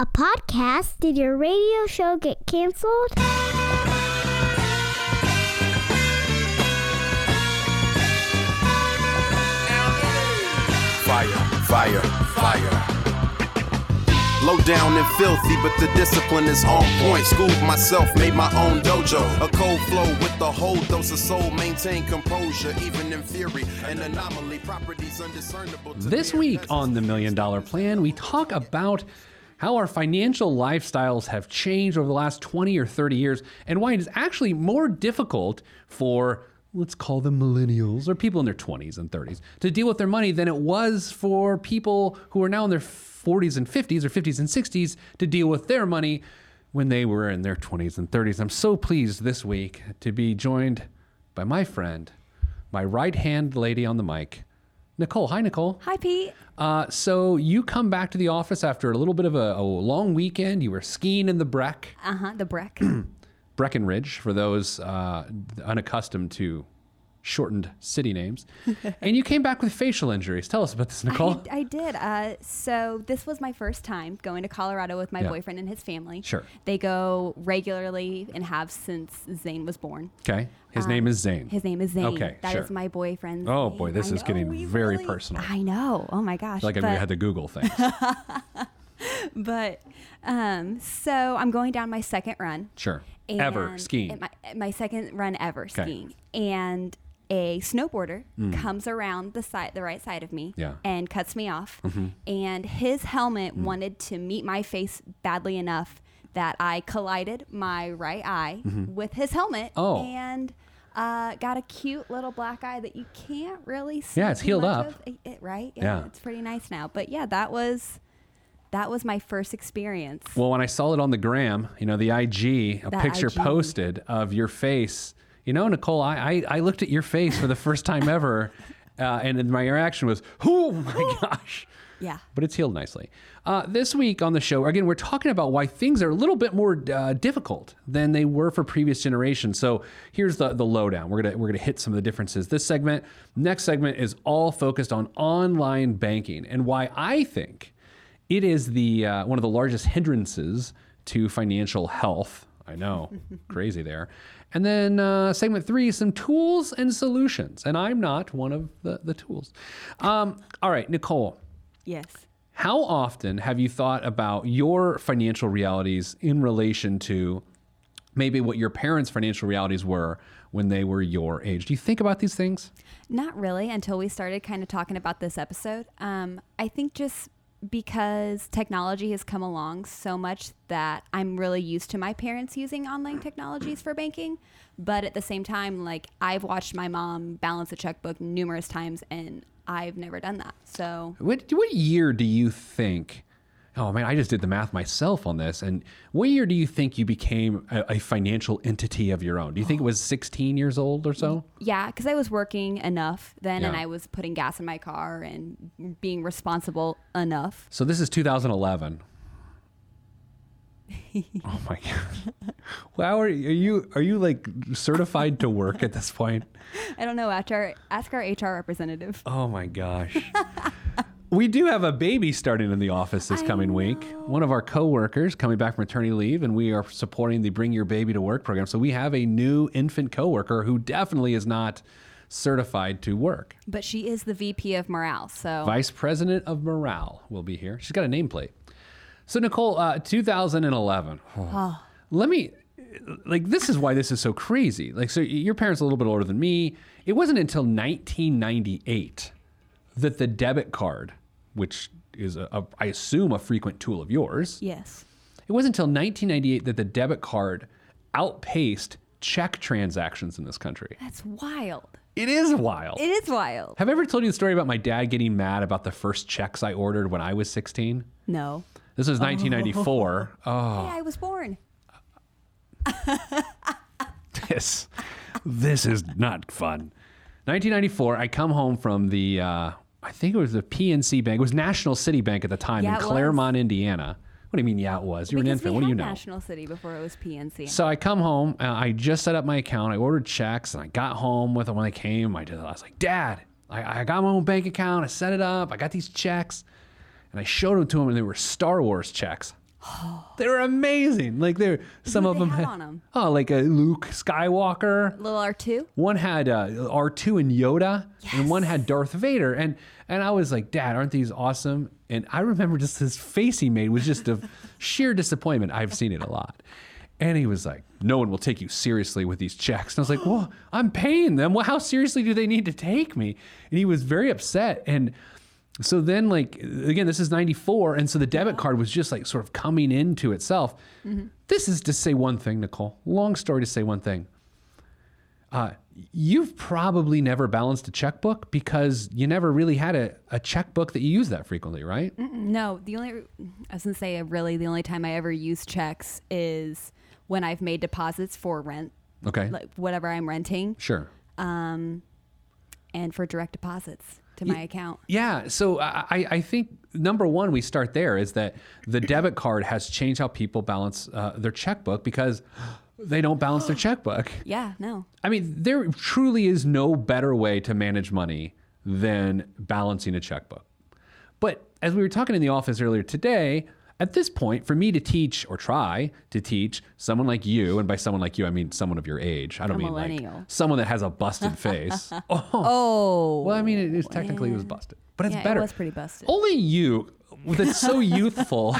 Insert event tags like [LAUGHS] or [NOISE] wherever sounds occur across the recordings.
A podcast? Did your radio show get canceled? Fire, fire, fire. Low down and filthy, but the discipline is on point. Schooled myself, made my own dojo. A cold flow with the whole dose of soul. Maintain composure, even in theory. An anomaly, properties undiscernible. to This week on the Million Dollar Plan, we talk about how our financial lifestyles have changed over the last 20 or 30 years and why it is actually more difficult for, let's call them millennials or people in their 20s and 30s to deal with their money than it was for people who are now in their 40s and 50s or 50s and 60s to deal with their money when they were in their 20s and 30s. I'm so pleased this week to be joined by my friend, my right hand lady on the mic, Nicole. Hi, Nicole. Hi, Pete. Uh, so you come back to the office after a little bit of a, a long weekend. You were skiing in the Breck, Uh huh. The Breck. [CLEARS THROAT] Breckenridge, for those uh, unaccustomed to shortened city names. [LAUGHS] and you came back with facial injuries. Tell us about this, Nicole. I, I did. Uh, so this was my first time going to Colorado with my Yeah. boyfriend and his family. Sure. They go regularly and have since Zane was born. okay. His name is Zane. Um, His name is Zane. Okay, That is sure. my boyfriend. Oh, boy, this I is know, getting we very really- personal. I know. Oh my gosh. like I had to Google things. [LAUGHS] but um, so I'm going down my second run. Sure. Ever skiing. My, my second run ever Okay. skiing. And a snowboarder comes around the side, the right side of me, Mm. Yeah. Mm-hmm. and cuts me off. And his helmet wanted to meet my face badly enough that I collided my right eye with his helmet. Mm-hmm. Oh. and uh, got a cute little black eye that you can't really see. Yeah, it's healed up. of, it- right? Yeah. it's pretty nice now. But yeah, that was that was my first experience. Well, when I saw it on the gram, you know, the IG, a That picture IG. posted of your face. You know, Nicole, I, I, I looked at your face for the first time ever, uh, and my reaction was, "Oh my gosh!" yeah. But it's healed nicely. Uh, this week on the show, again, we're talking about why things are a little bit more uh, difficult than they were for previous generations. So here's the the lowdown. We're gonna we're gonna hit some of the differences. This segment, next segment, is all focused on online banking and why I think it is the uh, one of the largest hindrances to financial health. I know, [LAUGHS] crazy there. And then uh, segment three, some tools and solutions. And I'm not one of the, the tools. Um, all right, Nicole, Yes. how often have you thought about your financial realities in relation to maybe what your parents' financial realities were when they were your age? Do you think about these things? Not really until we started kind of talking about this episode. Um, I think just because technology has come along so much that I'm really used to my parents using online technologies for banking. But at the same time, like I've watched my mom balance a checkbook numerous times and I've never done that. So What, what year do you think? Oh man, I just did the math myself on this. And what year do you think you became a, a financial entity of your own? Do you think it was 16 years old or so? yeah, because I was working enough then and I was putting gas in my car and being responsible enough. So this is 2011. [LAUGHS] oh my god! Wow, are you, are you are you like certified to work at this point? I don't know. Ask our, ask our HR representative. Oh my gosh. [LAUGHS] we do have a baby starting in the office this I coming week. One of our coworkers coming back from maternity leave, and we are supporting the Bring Your Baby to Work program. So we have a new infant coworker who definitely is not certified to work. But she is the VP of morale. So Vice President of Morale will be here. She's got a nameplate. So Nicole, uh, 2011. Let me like this is why this is so crazy. Like so your parents are a little bit older than me. It wasn't until 1998 that the debit card, which is a, a I assume a frequent tool of yours, yes. it wasn't until 1998 that the debit card outpaced check transactions in this country. That's wild. It is wild. It is wild. Have I ever told you the story about my dad getting mad about the first checks I ordered when I was 16? No. This was 1994. Oh, Hey, I was born. [LAUGHS] this, this is not fun. 1994, I come home from the, uh, I think it was the PNC Bank. It was National City Bank at the time Yeah, in it was. Clermont, Indiana. What do you mean, yeah, it was? You're an Because infant. What do you know? National City before it was PNC. So I come home. Uh, I just set up my account. I ordered checks, and I got home with them when they came. I, just, I was like, Dad, I, I got my own bank account. I set it up. I got these checks, and I showed them to him, and they were Star Wars checks. [GASPS] they were amazing. Like they're some of they them had them. oh like a Luke Skywalker. Little R2? One had uh, R2 and Yoda, and one had Darth Vader. And and I was like, Dad, aren't these awesome? And I remember just his face he made was just of [LAUGHS] sheer disappointment. I've seen it a lot. And he was like, No one will take you seriously with these checks. And I was like, [GASPS] Well, I'm paying them. Well, how seriously do they need to take me? And he was very upset. And so then, like, again, this is 94. And so the debit card was just like sort of coming into itself. This is to say one thing, Nicole. Long story to say one thing. Uh, you've probably never balanced a checkbook because you never really had a, a checkbook that you use that frequently, right? No, the only I was gonna say really the only time I ever use checks is when I've made deposits for rent, Okay. like whatever I'm renting, sure. um, and for direct deposits to my account. Yeah. So I, I think number one, we start there is that the debit card has changed how people balance uh, their checkbook because they don't balance their [GASPS] checkbook. Yeah, no. I mean, there truly is no better way to manage money than balancing a checkbook. But as we were talking in the office earlier today, at this point, for me to teach or try to teach someone like you, and by someone like you, I mean someone of your age. I don't A mean like someone that has a busted [LAUGHS] face. oh, Oh, well, I mean, it is technically it was busted, but it's yeah, better. it was pretty busted. Only you, that's so [LAUGHS] youthful,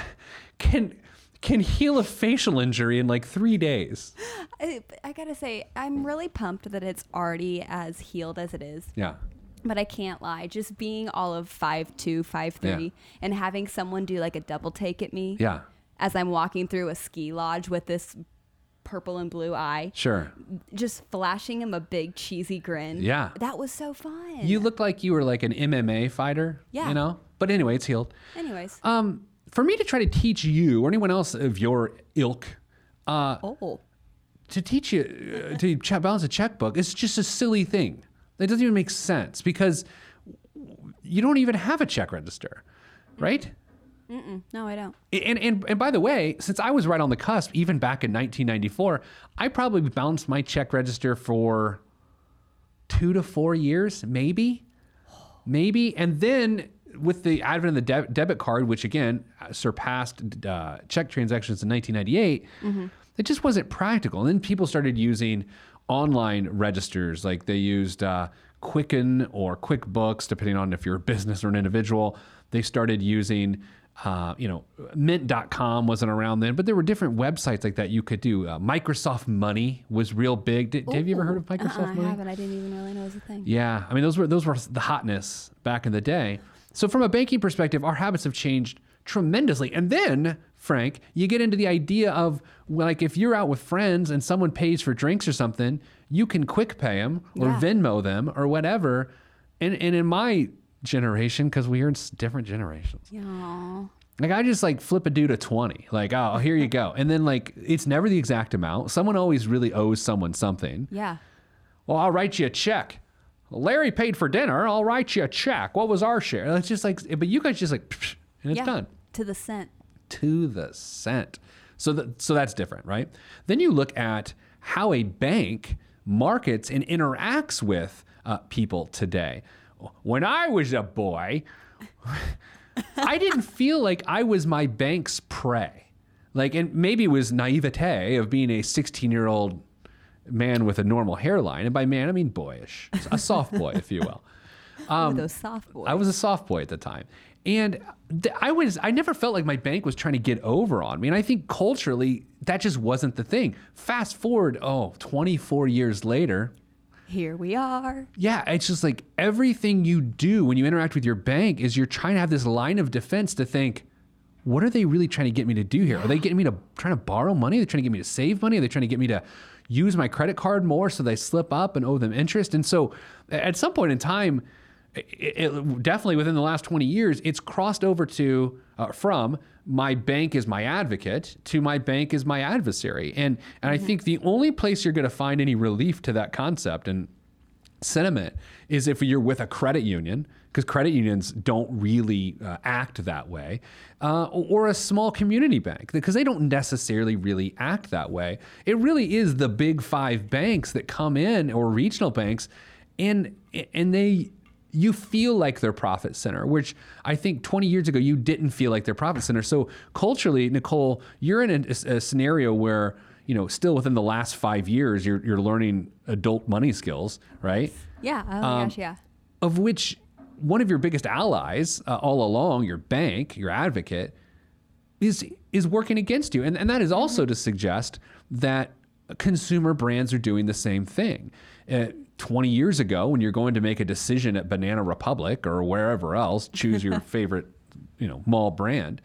can can heal a facial injury in like three days. I, I gotta say, I'm really pumped that it's already as healed as it is. Yeah. But I can't lie, just being all of five two, five three, Yeah. and having someone do like a double take at me Yeah. as I'm walking through a ski lodge with this purple and blue eye, Sure. just flashing him a big cheesy grin. Yeah. that was so fun. You looked like you were like an MMA fighter. Yeah. You know? But anyway, it's healed. Anyways, Um, for me to try to teach you or anyone else of your ilk uh, oh, to teach you uh, to balance a checkbook is just a silly thing. That doesn't even make sense because you don't even have a check register, right? no, I don't. And, and and by the way, since I was right on the cusp, even back in 1994, I probably balanced my check register for two to four years, maybe, maybe, and then with the advent of the de- debit card, which again surpassed uh, check transactions in 1998, it just wasn't practical. And then people started using online registers, like they used uh, Quicken or QuickBooks, depending on if you're a business or an individual. They started using uh, you know, Mint.com wasn't around then, but there were different websites like that you could do. Uh, Microsoft Money was real big. Did, have you ever heard of Microsoft Uh-uh, I Money? haven't. I didn't even really know it was a thing. Yeah, I mean those were those were the hotness back in the day. So from a banking perspective, our habits have changed tremendously. And then, Frank, you get into the idea of like if you're out with friends and someone pays for drinks or something, you can quick pay them or Yeah. Venmo them or whatever. And and in my generation, because we are in different generations, Aw. like I just like flip a dude a 20. Like, oh, here you go. And then like it's never the exact amount. Someone always really owes someone something. Yeah. Well, I'll write you a check. Larry paid for dinner. I'll write you a check. What was our share? It's just like, but you guys just like, [SNIFFS] and it's yeah. done To the cent. to the cent. So that so that's different, right? Then you look at how a bank markets and interacts with uh, people today. When I was a boy, [LAUGHS] I didn't feel like I was my bank's prey. Like, and maybe it was naivete of being a 16 year old man with a normal hairline. And by man, I mean boyish, a soft boy, if you will. [LAUGHS] Ooh, those soft boys. Um, I was a soft boy at the time. And I was I never felt like my bank was trying to get over on me. And I think culturally that just wasn't the thing. Fast forward, oh, 24 years later, Here we are. yeah, it's just like everything you do when you interact with your bank is you're trying to have this line of defense to think, what are they really trying to get me to do here? Are they getting me to trying to borrow money? Are they trying to get me to save money? Are they trying to get me to use my credit card more so they slip up and owe them interest? And so at some point in time, it, it- definitely within the last 20 years, it's crossed over to uh, from my bank is my advocate to my bank is my adversary. And and I think the only place you're going to find any relief to that concept and sentiment is if you're with a credit union, because credit unions don't really uh, act that way, uh, or a small community bank, because they don't necessarily really act that way. It really is the big five banks that come in, or regional banks, and and they you feel like their profit center, which I think 20 years ago you didn't feel like their profit center. So culturally, Nicole, you're in a, a scenario where you know still within the last five years you're you're learning adult money skills, right? Yeah. Oh Um, gosh. Yeah. Of which one of your biggest allies uh, all along, your bank, your advocate, is is working against you, and and that is also to suggest that consumer brands are doing the same thing. Uh, 20 years ago, when you're going to make a decision at Banana Republic or wherever else, choose your [LAUGHS] favorite, you know, mall brand.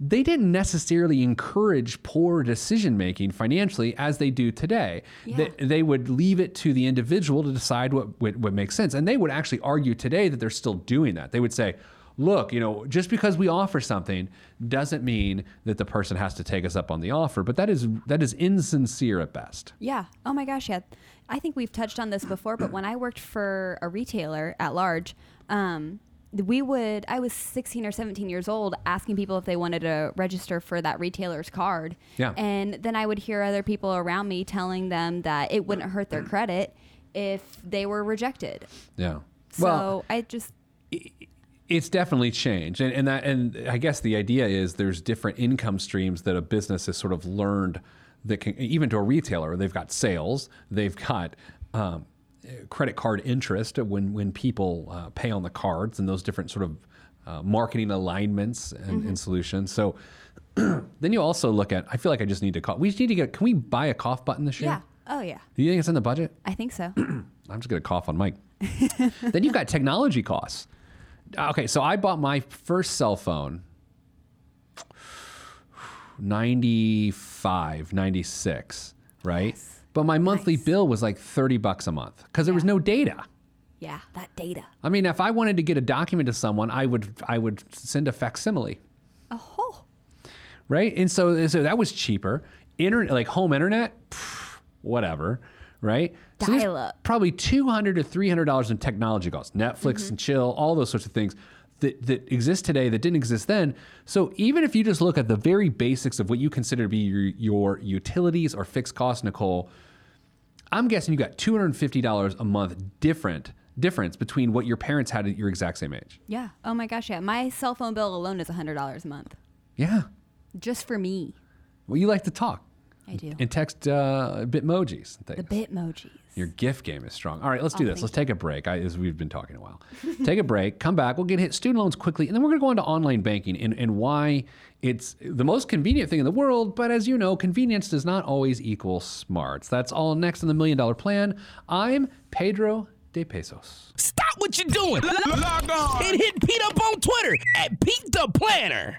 They didn't necessarily encourage poor decision making financially as they do today. They, they would leave it to the individual to decide what, what what makes sense, and they would actually argue today that they're still doing that. They would say, look, you know, just because we offer something doesn't mean that the person has to take us up on the offer. But that is that is insincere at best. Yeah. Oh my gosh. Yeah. I think we've touched on this before, but when I worked for a retailer at large, um, we would, I was 16 or 17 years old asking people if they wanted to register for that retailer's card. Yeah. And then I would hear other people around me telling them that it wouldn't hurt their credit if they were rejected. Yeah. So I just, it's definitely changed and, and that and i guess the idea is there's different income streams that a business has sort of learned that can even to a retailer they've got sales they've got um, credit card interest when when people uh, pay on the cards and those different sort of uh, marketing alignments and, and solutions so [CLEARS THROAT] then you also look at i feel like i just need to call we just need to get can we buy a cough button this year yeah. Oh, yeah. do you think it's in the budget I think so. [CLEARS THROAT] I'm just gonna cough on mic. [LAUGHS] then you've got technology costs. Okay, so I bought my first cell phone 95, 96, right? But my monthly Nice. bill was like 30 bucks a month because there was no data. yeah. That data. I mean, if I wanted to get a document to someone, I would I would send a facsimile, Oh, right? And so, so that was cheaper. Internet, like home internet, pff, whatever, right? So Dial-up. Probably two hundred to three hundred dollars in technology costs, Netflix mm-hmm. and chill, all those sorts of things that that exist today that didn't exist then. So even if you just look at the very basics of what you consider to be your, your utilities or fixed costs, Nicole, I'm guessing you got two hundred and fifty dollars a month different difference between what your parents had at your exact same age. yeah. Oh my gosh. Yeah. My cell phone bill alone is $100 a month Yeah. just for me. Well, you like to talk I do. and text uh, bitmojis and things. The Bitmojis. Your gift game is strong. All right, let's do Oh, this. Let's take a break. I, as we've been talking a while. [LAUGHS] take a break. Come back. We'll get hit student loans quickly, and then we're going to go into online banking and, and why it's the most convenient thing in the world. But as you know, convenience does not always equal smarts. That's all next in the Million Dollar Plan. I'm Pedro de Pesos. Stop what you're doing. Log on and hit Pete up on Twitter at Pete the Planner.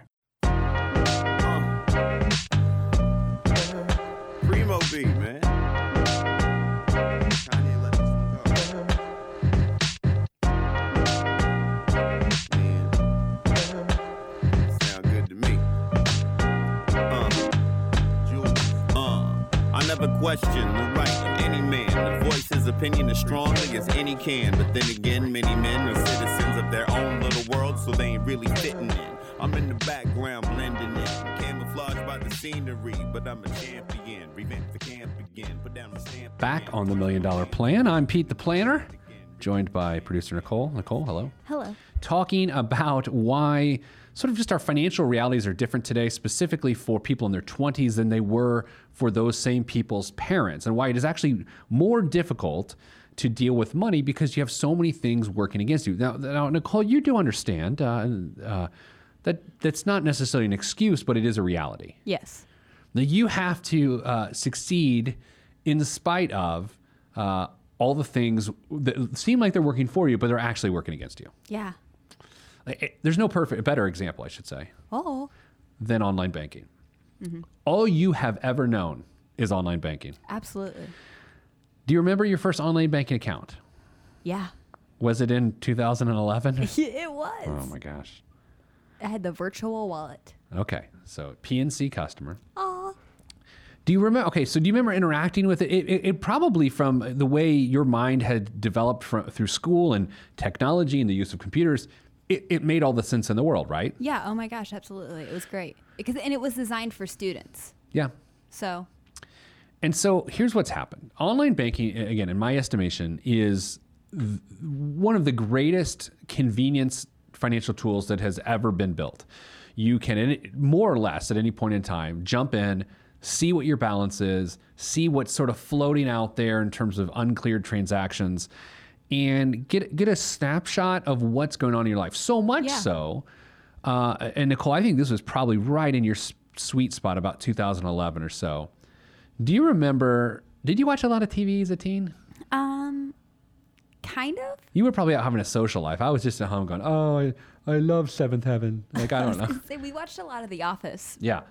Question the right of any man to voice his opinion as strongly as any can. But then again, many men are citizens of their own little world, so they ain't really fitting in. I'm in the background blending in, camouflaged by the scenery, but I'm a champion. Revamp the camp again, put down the stamp. Back again. on the Million Dollar Plan. I'm Pete the Planner, joined by producer Nicole. Nicole, hello. Hello. talking about why sort of just our financial realities are different today, specifically for people in their 20s than they were for those same people's parents, and why it is actually more difficult to deal with money because you have so many things working against you. Now, now Nicole, you do understand uh, uh, that that's not necessarily an excuse, but it is a reality. Yes. Now you have to uh, succeed in spite of uh, all the things that seem like they're working for you, but they're actually working against you. Yeah. Like, it- There's no perfect, better example, I should say, Oh, than online banking. Mm-hmm. All you have ever known is online banking. absolutely. Do you remember your first online banking account? Yeah. Was it in 2011? [LAUGHS] it was. oh my gosh. I had the virtual wallet. Okay, so PNC customer. Oh. Do you remember? Okay, so do you remember interacting with it? It, it, it probably from the way your mind had developed from, through school and technology and the use of computers, it, it made all the sense in the world, right? Yeah. Oh my gosh. Absolutely. It was great because and it was designed for students. Yeah. So And so here's what's happened. Online banking, again, in my estimation, is th- one of the greatest convenience financial tools that has ever been built. You can, more or less, at any point in time, jump in, see what your balance is, see what's sort of floating out there in terms of uncleared transactions, and get get a snapshot of what's going on in your life. So much Yeah. so, uh, and Nicole, I think this was probably right in your s- sweet spot about 2011 or so. Do you remember? Did you watch a lot of TV as a teen? Um, kind of. You were probably out having a social life. I was just at home going, "Oh, I, I love Seventh Heaven." Like I don't [LAUGHS] know. Say, we watched a lot of The Office. yeah.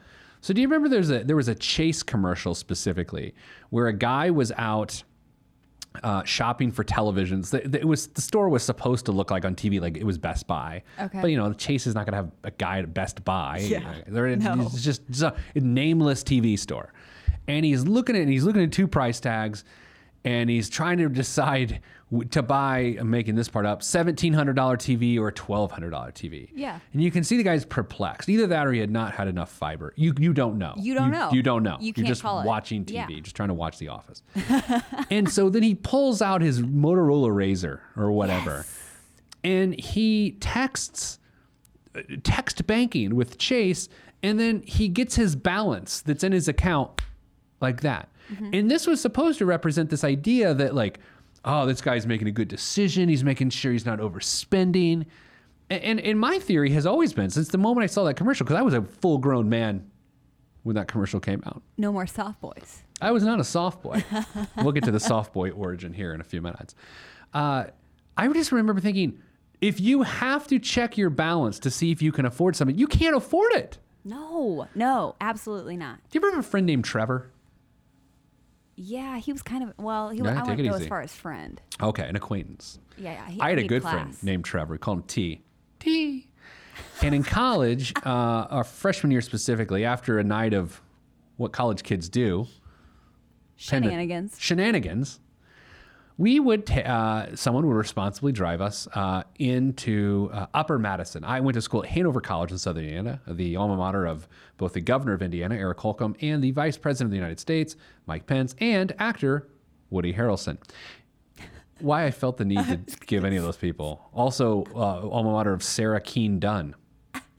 So do you remember there's a there was a Chase commercial specifically where a guy was out uh, shopping for televisions. The, the- it was the store was supposed to look like on TV like it was Best Buy. Okay. But you know, Chase is not going to have a guy at Best Buy. Yeah. They're, No. It's just it's a nameless TV store. And he's looking at he's looking at two price tags and he's trying to decide to buy I'm making this part up $1700 TV or a $1200 TV. Yeah. And you can see the guy's perplexed. Either that or he had not had enough fiber. You you don't know. You don't know. You don't know. You You're can't just call it. watching TV, Yeah. just trying to watch The Office. [LAUGHS] and so then he pulls out his Motorola RAZR or whatever, and he texts uh, text banking with Chase, and then he gets his balance that's in his account like that. And this was supposed to represent this idea that like, oh, this guy's making a good decision. He's making sure he's not overspending. And, and, and my theory has always been since the moment I saw that commercial, because I was a full grown man when that commercial came out. No more soft boys. I was not a soft boy. [LAUGHS] we'll get to the soft boy origin here in a few minutes. Uh, I just remember thinking, if you have to check your balance to see if you can afford something, you can't afford it. No, no, absolutely not. Do you ever have a friend named Trevor? Yeah, he was kind of well. He, Yeah, I wouldn't go as far as friend. Okay, an acquaintance. Yeah, yeah. He, I had a good class. friend named Trevor. We called him T. T. And in college, [LAUGHS] uh, our freshman year specifically, after a night of what college kids do, shenanigans. shenanigans. We would ta- uh, someone would responsibly drive us uh, into uh, Upper Madison. I went to school at Hanover College in Southern Indiana, the alma mater of both the governor of Indiana, Eric Holcomb, and the vice president of the United States, Mike Pence, and actor Woody Harrelson. Why I felt the need to [LAUGHS] give any of those people. Also, uh, alma mater of Sarah Keen Dunn,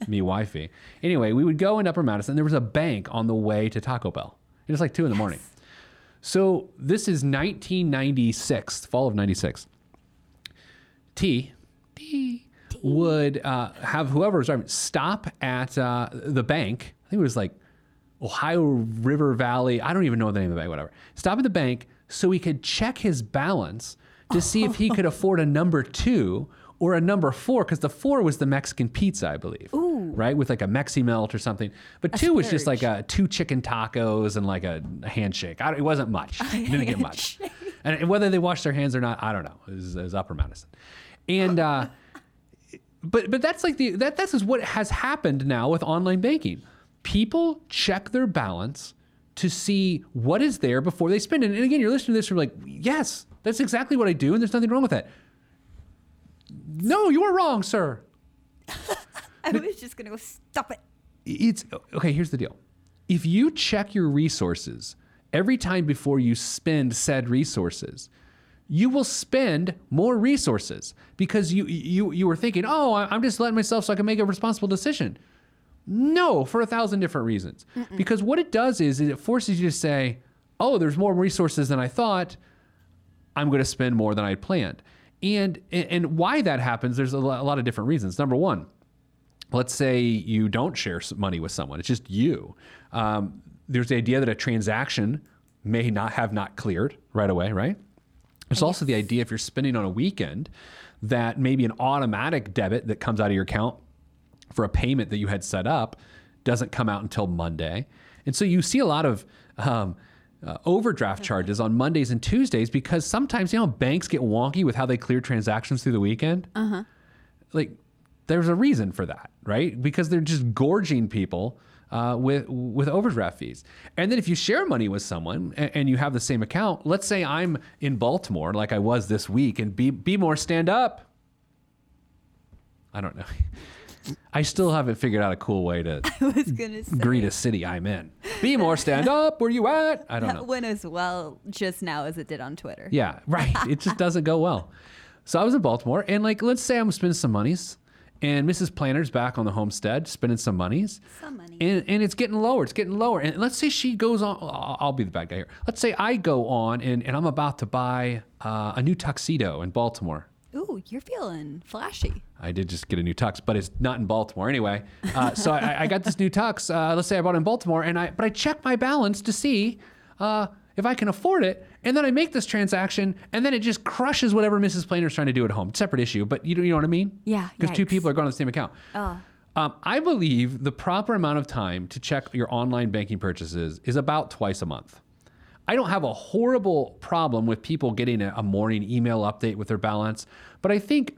me wifey. Anyway, we would go in Upper Madison. There was a bank on the way to Taco Bell. It was like two in the morning. So this is 1996, fall of 96. T, T would uh, have whoever was driving stop at uh, the bank. I think it was like Ohio River Valley. I don't even know the name of the bank, whatever. Stop at the bank so he could check his balance to see if he [LAUGHS] could afford a number two or a number four, because the four was the Mexican pizza, I believe. Ooh. Right? With like a Mexi melt or something. But two was just like uh, two chicken tacos and like a handshake. I it wasn't much. [LAUGHS] Didn't get much. And whether they washed their hands or not, I don't know. It was, it was Upper Madison. And, uh, [LAUGHS] but but that's like the that that's just what has happened now with online banking. People check their balance to see what is there before they spend it. And again, you're listening to this, you're like, yes, that's exactly what I do, and there's nothing wrong with that. No, you are wrong, sir. [LAUGHS] I was just gonna go stop it. It's okay. Here's the deal: if you check your resources every time before you spend said resources, you will spend more resources because you you you were thinking, oh, I'm just letting myself so I can make a responsible decision. No, for a thousand different reasons. Because what it does is, is it forces you to say, oh, there's more resources than I thought. I'm going to spend more than I had planned. And and why that happens, there's a lot of different reasons. Number one, let's say you don't share money with someone; it's just you. Um, there's the idea that a transaction may not have not cleared right away, right? There's also the idea if you're spending on a weekend that maybe an automatic debit that comes out of your account for a payment that you had set up doesn't come out until Monday. And so you see a lot of um, uh, overdraft charges on Mondays and Tuesdays because sometimes, you know, banks get wonky with how they clear transactions through the weekend. Uh-huh. Like, there's a reason for that, right? Because they're just gorging people uh, with with overdraft fees. And then if you share money with someone and, and you have the same account, let's say I'm in Baltimore, like I was this week, and be be more stand up. I don't know. [LAUGHS] I still haven't figured out a cool way to [LAUGHS] I was gonna say. greet a city I'm in. Be more stand up. Where you at? I don't know. That went as well just now as it did on Twitter. Yeah, right. It just [LAUGHS] doesn't go well. So I was in Baltimore, and like, let's say I'm spending some monies, and Mrs. Planner's back on the homestead spending some monies. Some money. And, and it's getting lower. It's getting lower. And let's say she goes on. I'll I'll be the bad guy here. Let's say I go on and, and I'm about to buy uh, a new tuxedo in Baltimore. Ooh, you're feeling flashy. I did just get a new tux, but it's not in Baltimore anyway. Uh, so I, I got this new tux. Uh, let's say I bought it in Baltimore, and I but I check my balance to see uh, if I can afford it, and then I make this transaction, and then it just crushes whatever Mrs. Planner's trying to do at home. Separate issue, but you know, you know what I mean? Yeah, Because two people are going on the same account. Oh. Um, I believe the proper amount of time to check your online banking purchases is about twice a month. I don't have a horrible problem with people getting a, a morning email update with their balance, but I think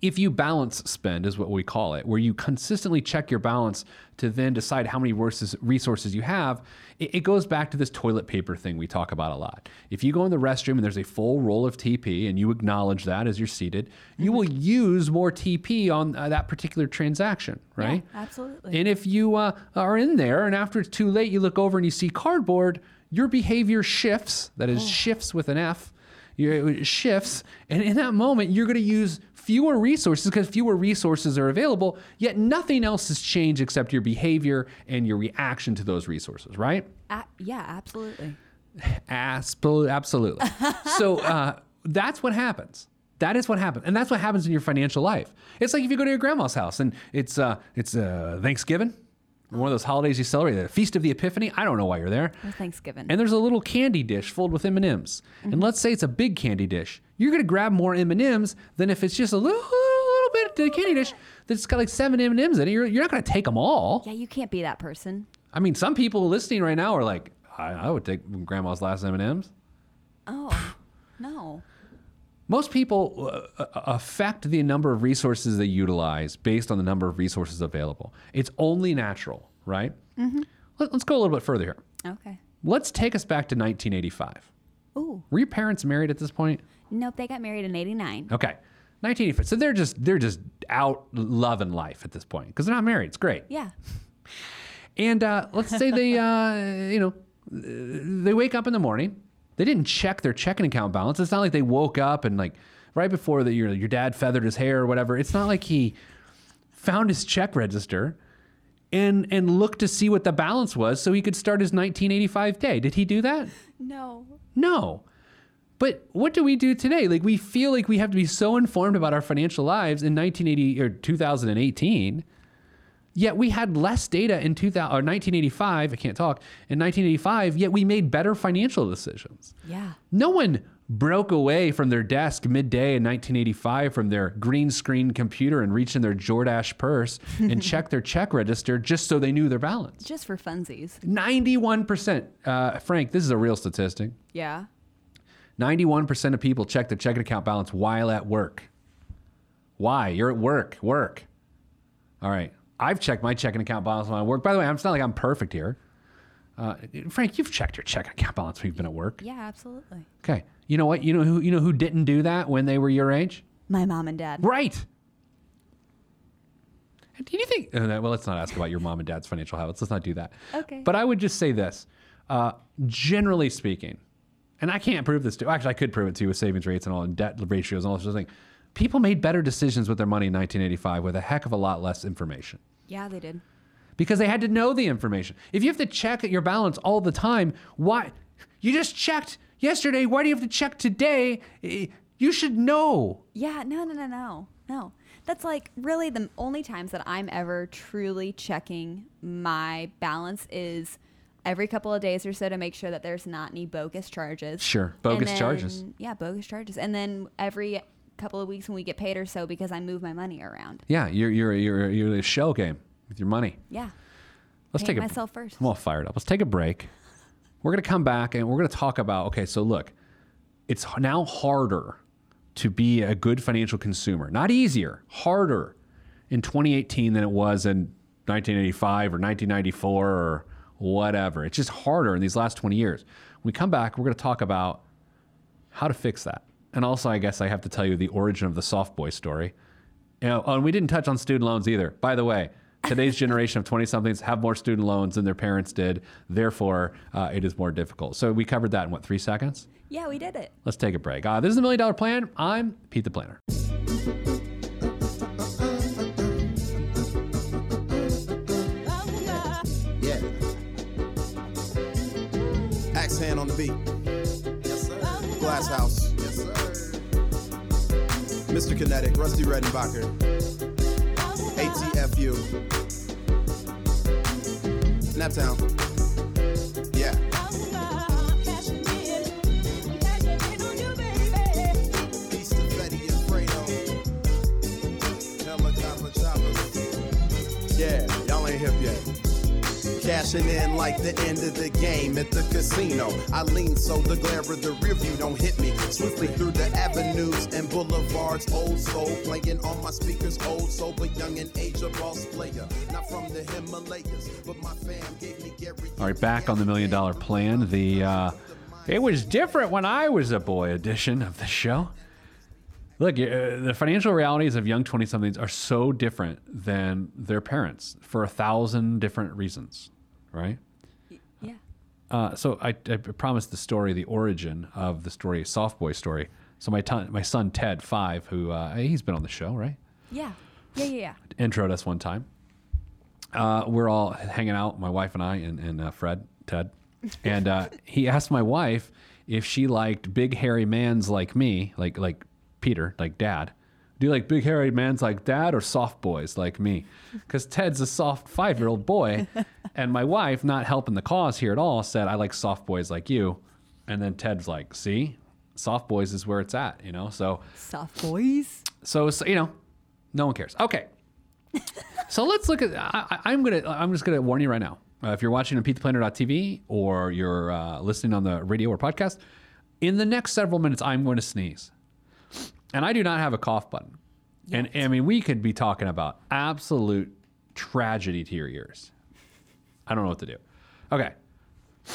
if you balance spend is what we call it, where you consistently check your balance to then decide how many resources, you have, it, it goes back to this toilet paper thing we talk about a lot. If you go in the restroom and there's a full roll of TP and you acknowledge that as you're seated, you will use more TP on uh, that particular transaction, right? absolutely. And if you uh, are in there and after it's too late, you look over and you see cardboard, your behavior shifts. That is, shifts with an F. Your- It shifts. And in that moment, you're going to use fewer resources because fewer resources are available, yet nothing else has changed except your behavior and your reaction to those resources, right? A- yeah, absolutely. Absolutely. so [LAUGHS] uh, that's what happens. That is what happens, and that's what happens in your financial life. It's like if you go to your grandma's house and it's uh, it's uh, Thanksgiving, one of those holidays you celebrate, the Feast of the Epiphany. I don't know why you're there. Thanksgiving. And there's a little candy dish filled with M and M's, and mm-hmm. let's say it's a big candy dish. You're gonna grab more M and M's than if it's just a little little bit of candy dish that's got like seven M and M's in it. You're, you're not gonna take them all. yeah, you can't be that person. I mean, some people listening right now are like, I, I would take grandma's last M and M's. Oh, no. Most people uh, uh, affect the number of resources they utilize based on the number of resources available. It's only natural, right? Let, us go a little bit further here. Okay. Let's take us back to 1985. Ooh. Were your parents married at this point? Nope, they got married in 89. Okay. 1985. So they're just they're just out loving life at this point because they're not married. It's great. Yeah. And uh, let's say they, [LAUGHS] uh, you know, they wake up in the morning. They didn't check their checking account balance. It's not like they woke up and like right before that your your dad feathered his hair or whatever. It's not like he found his check register and and looked to see what the balance was so he could start his 1985 day. Did he do that? No. No. But what do we do today? Like we feel like we have to be so informed about our financial lives in 1980 or 2018. Yet we had less data in 2000 or 1985. I can't talk in 1985. Yet we made better financial decisions. Yeah. No one broke away from their desk midday in 1985 from their green screen computer and reached in their Jordache purse and [LAUGHS] checked their check register just so they knew their balance. Just for funsies. 91%. Uh, Frank, this is a real statistic. Yeah. 91% of people check their checking account balance while at work. Why? You're at work. Work. All right. I've checked my checking account balance when I work. By the way, it's not like I'm perfect here. Uh, Frank, you've checked your checking account balance when you've been at work. Yeah, absolutely. Okay. You know what? You know who? You know who didn't do that when they were your age? My mom and dad. Right. Do you think? uh, well, let's not ask about your mom and dad's financial habits. Let's not do that. Okay. But I would just say this: uh, generally speaking, and I can't prove this to. Actually, I could prove it to you with savings rates and all and debt ratios and all this sort of thing. People made better decisions with their money in 1985 with a heck of a lot less information Yeah, they did. because they had to know the information. If you have to check your balance all the time, why? You just checked yesterday. Why do you have to check today? You should know. Yeah, no, no, no, no, no. That's like really the only times that I'm ever truly checking my balance is every couple of days or so to make sure that there's not any bogus charges. Sure, bogus then- charges. Yeah, bogus charges. And then every couple of weeks when we get paid or so because I move my money around. Yeah, you're you're you're you're a shell game with your money. Yeah. Let's Paying take a myself first. I'm all fired up. Let's take a break. We're gonna come back and we're gonna talk about. Okay, so look, it's now harder to be a good financial consumer. Not easier, harder in 2018 than it was in 1985 or 1994 or whatever. It's just harder in these last 20 years. When we come back, we're gonna talk about how to fix that. And also, I guess I have to tell you the origin of the soft boy story. You know, oh, and we didn't touch on student loans either. By the way, today's [LAUGHS] generation of 20 somethings have more student loans than their parents did. Therefore, uh, it is more difficult. So we covered that in what, three seconds? Yeah, we did it. Let's take a break. Uh, this is the Million Dollar Plan. I'm Pete the Planner. Yeah. Axe hand on the beat. Yes, sir. Glass House. Mr. Kinetic, Rusty Redenbacher. ATFU. Naptown. Cashing in like the end of the game at the casino. I lean so the glare of the rear don't hit me. Swiftly through the avenues and boulevards. Old soul playing on my speakers. Old soul, but young in age, a boss player. Not from the Himalayas, but my fam gave me Gary. All right, back on the Million Dollar Plan. The uh, It was different when I was a boy edition of the show. Look, uh, the financial realities of young 20 somethings are so different than their parents for a thousand different reasons, right? Yeah. Uh, so I, I promised the story, the origin of the story, Soft Boy story. So my, ton, my son Ted, five, who uh, he's been on the show, right? Yeah. Yeah, yeah, yeah. Introed us one time. Uh, we're all hanging out, my wife and I, and, and uh, Fred, Ted. [LAUGHS] And uh, he asked my wife if she liked big hairy mans like me, like like Peter, like dad. Do you like big hairy mans like dad or soft boys like me? Because Ted's a soft five year old boy. and my wife, not helping the cause here at all, said, I like soft boys like you. And then Ted's like, see, soft boys is where it's at, you know? So, Soft boys. so, so you know, no one cares. Okay. [LAUGHS] so let's look at. I, I- I'm gonna. I'm just gonna warn you right now. Uh, if you're watching on PeteThePlanner.tv or you're uh, listening on the radio or podcast, in the next several minutes, I'm going to sneeze, and I do not have a cough button. And I mean, we could be talking about absolute tragedy to your ears. I don't know what to do. Okay. [SIGHS]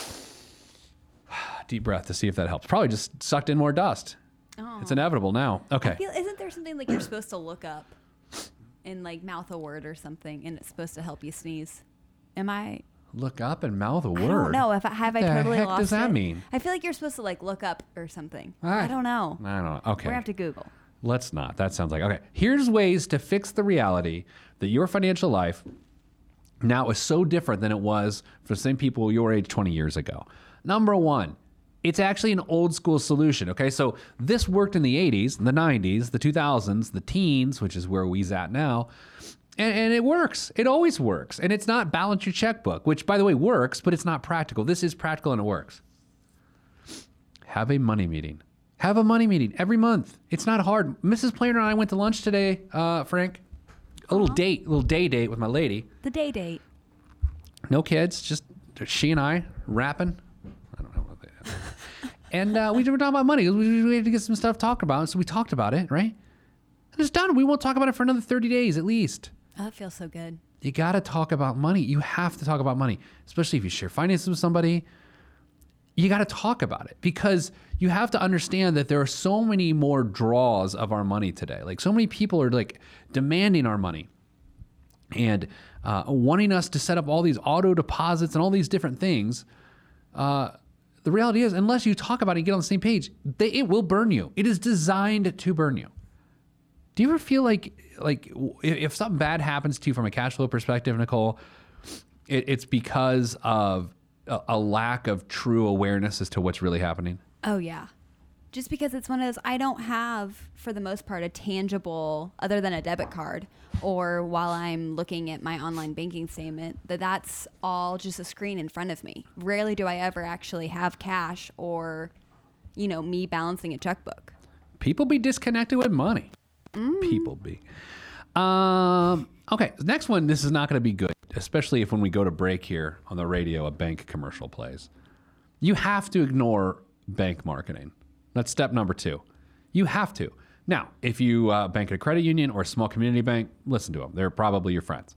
Deep breath to see if that helps. Probably just sucked in more dust. Oh. It's inevitable now. Okay. Feel, isn't there something like you're supposed to look up and like mouth a word or something, and it's supposed to help you sneeze? Am I? Look up and mouth a word. I don't know. If I, have I the totally heck lost does that it? mean? I feel like you're supposed to like look up or something. Ah. I don't know. I don't know. Okay. We're gonna have to Google. Let's not. That sounds like okay. Here's ways to fix the reality that your financial life now is so different than it was for the same people your age 20 years ago. Number one, it's actually an old school solution. Okay, so this worked in the 80s, the 90s, the 2000s, the teens, which is where we's at now. And, and it works. It always works. And it's not balance your checkbook, which, by the way, works, but it's not practical. This is practical and it works. Have a money meeting. Have a money meeting every month. It's not hard. Mrs. Planner and I went to lunch today, uh, Frank. A little date, a little day date with my lady. The day date. No kids, just she and I rapping. I don't know what they. [LAUGHS] and uh, we were talking about money. We, we had to get some stuff to talk about, so we talked about it, right? And it's done. We won't talk about it for another thirty days at least. Oh, that feels so good. You got to talk about money. You have to talk about money, especially if you share finances with somebody. You got to talk about it because you have to understand that there are so many more draws of our money today. Like so many people are like demanding our money and uh, wanting us to set up all these auto deposits and all these different things. Uh, the reality is, unless you talk about it and get on the same page, they, it will burn you. It is designed to burn you. Do you ever feel like like if something bad happens to you from a cash flow perspective, Nicole, it, it's because of a, a lack of true awareness as to what's really happening? Oh yeah. Just because it's one of those I don't have for the most part a tangible other than a debit card or while I'm looking at my online banking statement that that's all just a screen in front of me. Rarely do I ever actually have cash or you know me balancing a checkbook. People be disconnected with money. People be. Um, okay, next one. This is not going to be good, especially if when we go to break here on the radio, a bank commercial plays. You have to ignore bank marketing. That's step number two. You have to. Now, if you uh, bank at a credit union or a small community bank, listen to them. They're probably your friends.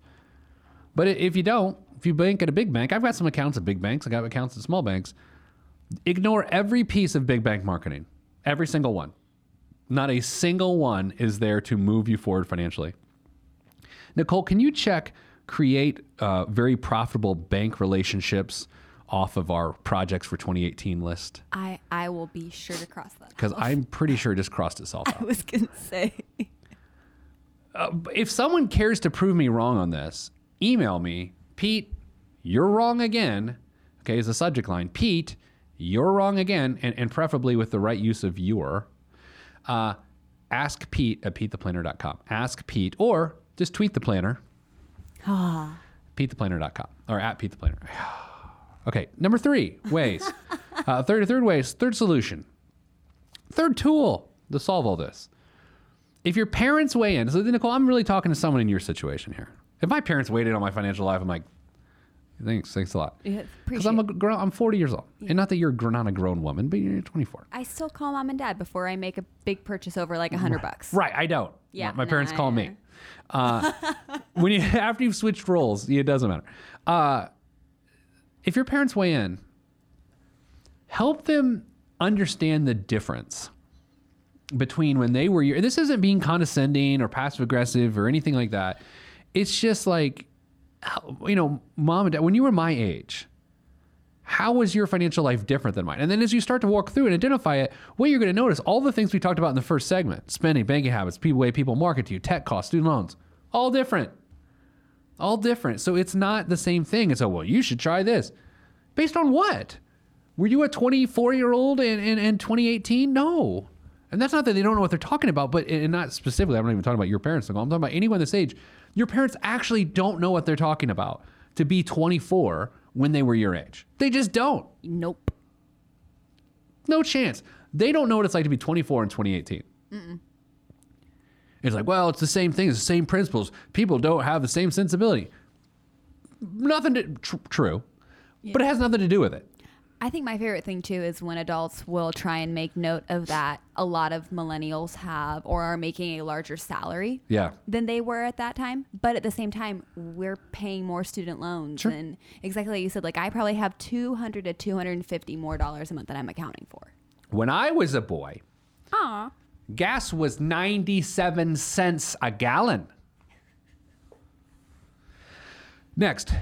But if you don't, if you bank at a big bank, I've got some accounts at big banks, I got accounts at small banks. Ignore every piece of big bank marketing, every single one. Not a single one is there to move you forward financially. Nicole, can you check create uh, very profitable bank relationships off of our projects for 2018 list? I I will be sure to cross that. Because I'm pretty sure it just crossed itself [LAUGHS] I was gonna say. if someone cares to prove me wrong on this, email me, Pete, you're wrong again. Okay, is the subject line. Pete, you're wrong again, and, and preferably with the right use of your. Uh, ask Pete at PeteThePlanner.com. Ask Pete, or just tweet the planner. PeteThePlanner.com or at PeteThePlanner. [SIGHS] Okay, number three ways. [LAUGHS] uh, third, third ways, third solution, third tool to solve all this if your parents weigh in, so Nicole, I'm really talking to someone in your situation here. If my parents weighed in on my financial life, I'm like, thanks, thanks a lot. Yeah, Because I'm a grown, I'm 40 years old, and not that you're not a grown woman, but you're 24. I still call mom and dad before I make a big purchase over like a hundred bucks. Right, I don't. Yeah, my, my parents no, call me. Uh, [LAUGHS] when you after you've switched roles, it doesn't matter. Uh, if your parents weigh in, help them understand the difference between when they were your. This isn't being condescending or passive aggressive or anything like that. It's just like, you know, mom and dad. When you were my age, how was your financial life different than mine? And then as you start to walk through and identify it, what you're going to notice, all the things we talked about in the first segment spending, banking habits, people, way people market to you, tech costs, student loans all different. All different. So it's not the same thing. It's a, well, you should try this. Based on what? Were you a 24 year old in, in, in 2018? No. And that's not that they don't know what they're talking about, but and not specifically, I'm not even talking about your parents. I'm talking about anyone this age. Your parents actually don't know what they're talking about to be 24 when they were your age. They just don't. Nope. No chance. They don't know what it's like to be 24 in 2018. It's like, well, it's the same thing. It's the same principles. People don't have the same sensibility. Nothing to, tr- true, but it has nothing to do with it. I think my favorite thing too is when adults will try and make note of that. A lot of millennials have or are making a larger salary Yeah. than they were at that time. But at the same time, we're paying more student loans. Sure. And exactly like you said, like I probably have 200 to 250 more dollars a month that I'm accounting for. When I was a boy, Aw. gas was 97 cents a gallon. Next,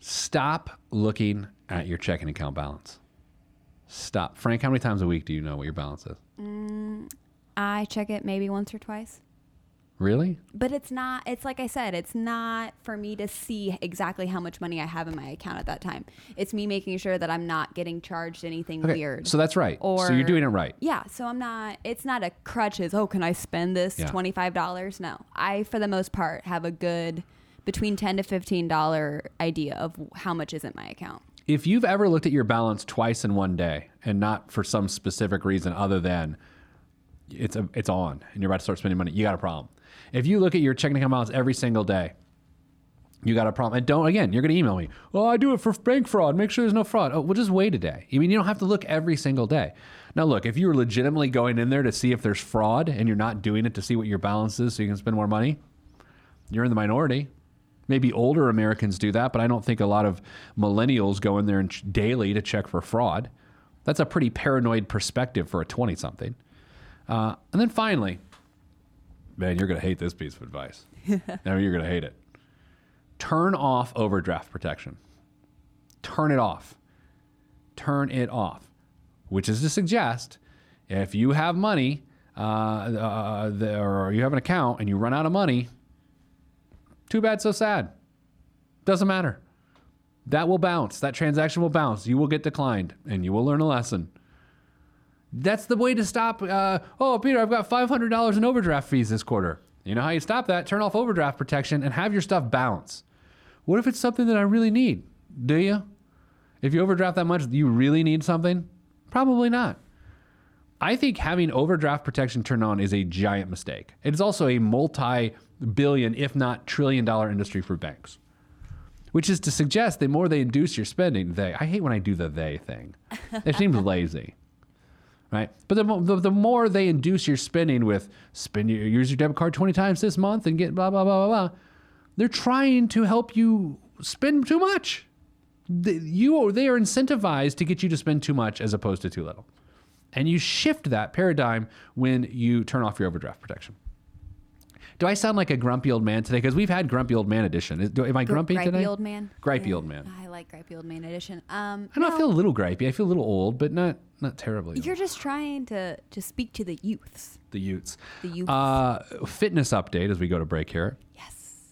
stop looking at your checking account balance. Stop. Frank, how many times a week do you know what your balance is? Mm, I check it maybe once or twice. Really? But it's not, it's like I said, it's not for me to see exactly how much money I have in my account at that time. It's me making sure that I'm not getting charged anything Okay. weird. So that's right. Or, so you're doing it right. Yeah, so I'm not. It's not a crutches. Oh, can I spend this Yeah. twenty five dollars? No, I for the most part have a good between ten to fifteen dollar idea of how much is in my account. If you've ever looked at your balance twice in one day and not for some specific reason other than it's a, it's on and you're about to start spending money, you got a problem. If you look at your checking account balance every single day, you got a problem. And don't again, you're going to email me. Well, I do it for bank fraud. Make sure there's no fraud. Oh, well, just wait a day. I mean, you don't have to look every single day. Now, look, if you were legitimately going in there to see if there's fraud and you're not doing it to see what your balance is so you can spend more money, you're in the minority. Maybe older Americans do that, but I don't think a lot of millennials go in there and ch- daily to check for fraud. That's a pretty paranoid perspective for a 20 something. Uh, and then finally, man, you're going to hate this piece of advice. [LAUGHS] now you're going to hate it. Turn off overdraft protection. Turn it off. Turn it off, which is to suggest if you have money uh, uh, the, or you have an account and you run out of money, too bad, so sad. Doesn't matter. That will bounce. That transaction will bounce. You will get declined and you will learn a lesson. That's the way to stop. Uh, oh, Peter, I've got $500 in overdraft fees this quarter. You know how you stop that? Turn off overdraft protection and have your stuff bounce. What if it's something that I really need? Do you? If you overdraft that much, do you really need something? Probably not. I think having overdraft protection turned on is a giant mistake. It is also a multi billion, if not trillion dollar industry for banks, which is to suggest the more they induce your spending, they, I hate when I do the they thing. It seems [LAUGHS] lazy. Right, but the, the the more they induce your spending with spend your use your debit card twenty times this month and get blah blah blah blah blah, they're trying to help you spend too much. The, you they are incentivized to get you to spend too much as opposed to too little. And you shift that paradigm when you turn off your overdraft protection. Do I sound like a grumpy old man today? Because we've had grumpy old man edition. Is- do- Am I grumpy gripey today? old man. Gripey Yeah, old man. I like gripey old man edition. Um, I don't know, I no, feel a little gripey. I feel a little old, but not not terribly. You're just trying to to speak to the youths. the youths. The youths. Uh, fitness update as we go to break here. yes.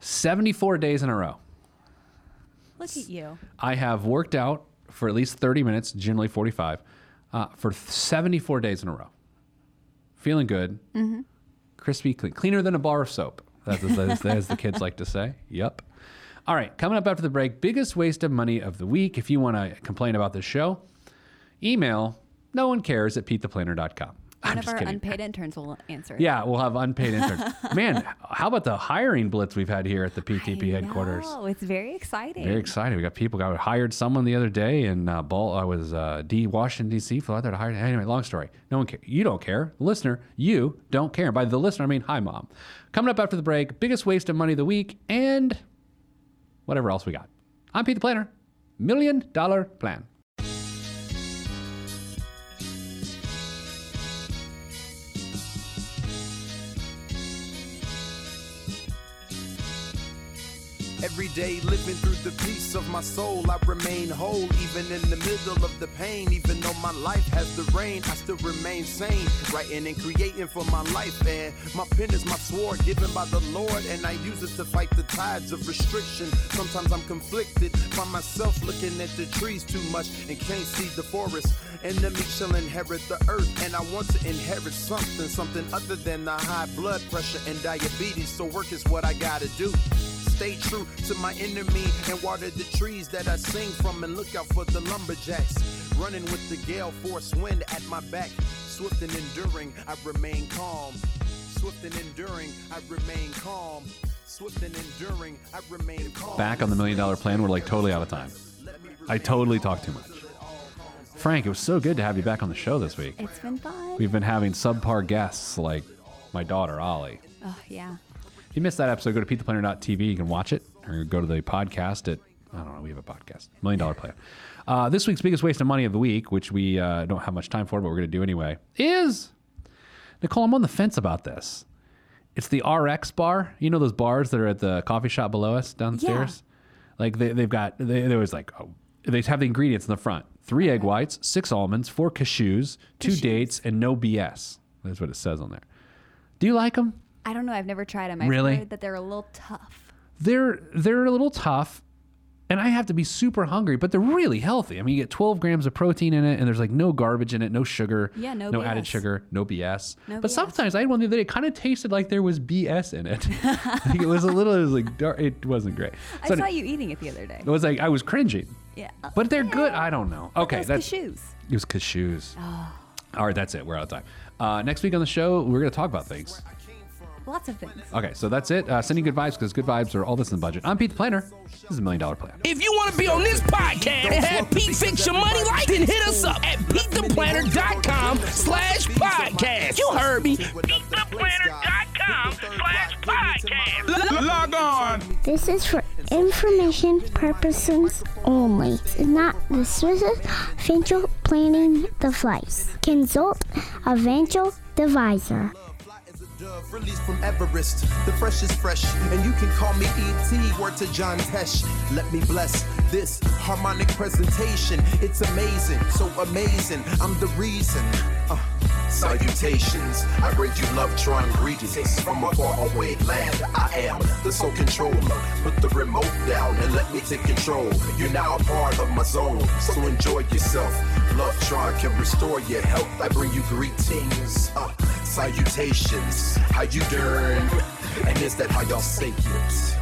74 days in a row. Look at you. I have worked out for at least 30 minutes, generally 45, uh, for 74 days in a row. Feeling good. Mm-hmm. Crispy, clean. Cleaner than a bar of soap. That's as, as the kids like to say. Yep. All right, coming up after the break, biggest waste of money of the week. If you want to complain about this show, email no one cares at petetheplanner.com. One I'm of our kidding. unpaid interns will answer. Yeah, we'll have unpaid interns. [LAUGHS] Man, how about the hiring blitz we've had here at the PTP I headquarters? know, it's very exciting. Very excited. We got people got hired someone the other day in uh, Ball. I was uh, D Washington D.C. Flew out there to hire. Anyway, long story. No one care. You don't care. The listener, you don't care. By the listener, I mean hi, mom. Coming up after the break, biggest waste of money of the week, and whatever else we got. I'm Pete the Planner. Million dollar plan. Day living through the peace of my soul, I remain whole, even in the middle of the pain. Even though my life has the rain, I still remain sane. Writing and creating for my life, and my pen is my sword given by the Lord, and I use it to fight the tides of restriction. Sometimes I'm conflicted, find myself looking at the trees too much and can't see the forest. Enemy shall inherit the earth, and I want to inherit something, something other than the high blood pressure and diabetes. So work is what I gotta do. Stay true to my enemy and water the trees that I sing from and look out for the lumberjacks. Running with the gale force wind at my back. Swift and enduring, I remain calm. Swift and enduring, I remain calm. Swift and enduring, I remain calm. Back on the million dollar plan, we're like totally out of time. I totally talk too much. Frank, it was so good to have you back on the show this week. It's been fun. We've been having subpar guests like my daughter, Ollie. oh yeah. If you missed that episode, go to petetheplanner.tv. You can watch it or go to the podcast at, I don't know, we have a podcast, Million Dollar Plan. Uh, this week's biggest waste of money of the week, which we uh, don't have much time for, but we're going to do anyway, is Nicole, I'm on the fence about this. It's the RX bar. You know those bars that are at the coffee shop below us downstairs? Yeah. Like they, they've got, they, they was like, oh, they have the ingredients in the front three egg whites, six almonds, four cashews, two dates, and no BS. That's what it says on there. Do you like them? I don't know. I've never tried them. I've Really? heard that they're a little tough. they're they're a little tough and I have to be super hungry, but they're really healthy. I mean, you get 12 grams of protein in it, and there's like no garbage in it, no sugar, Yeah, no added BS. sugar, no BS. No but BS. sometimes I had one the other day, it kind of tasted like there was BS in it. [LAUGHS] like it was a little, it was like dark, it wasn't great. I saw you eating it the other day. It was like I was cringing, Yeah. but they're good. I don't know. Okay, Those that's cashews. it was cashews. All right, that's it. We're out of time. Uh, next week on the show, we're going to talk about things. Lots of things. Okay, so that's it. Uh, sending good vibes because good vibes are all this in the budget. I'm Pete the Planner. This is a million dollar plan. If you want to be on this podcast and have Pete fix your money like, then hit us up at PeteThePlanner.com slash podcast. You heard me. PeteThePlanner.com slash podcast. Log on. This is for information purposes only. It's not the Swiss financial planning device. Consult a financial advisor. Dove released from Everest. The fresh is fresh, and you can call me ET. Word to John Tesh. Let me bless this harmonic presentation. It's amazing, so amazing. I'm the reason. Uh, salutations. I bring you love, drawing greetings from a faraway land. I am the sole controller. Put the remote down and let me take control. You're now a part of my zone, so enjoy yourself. Love Tron can restore your health. I bring you greetings. Uh, salutations. How you doing? And is that how y'all say it?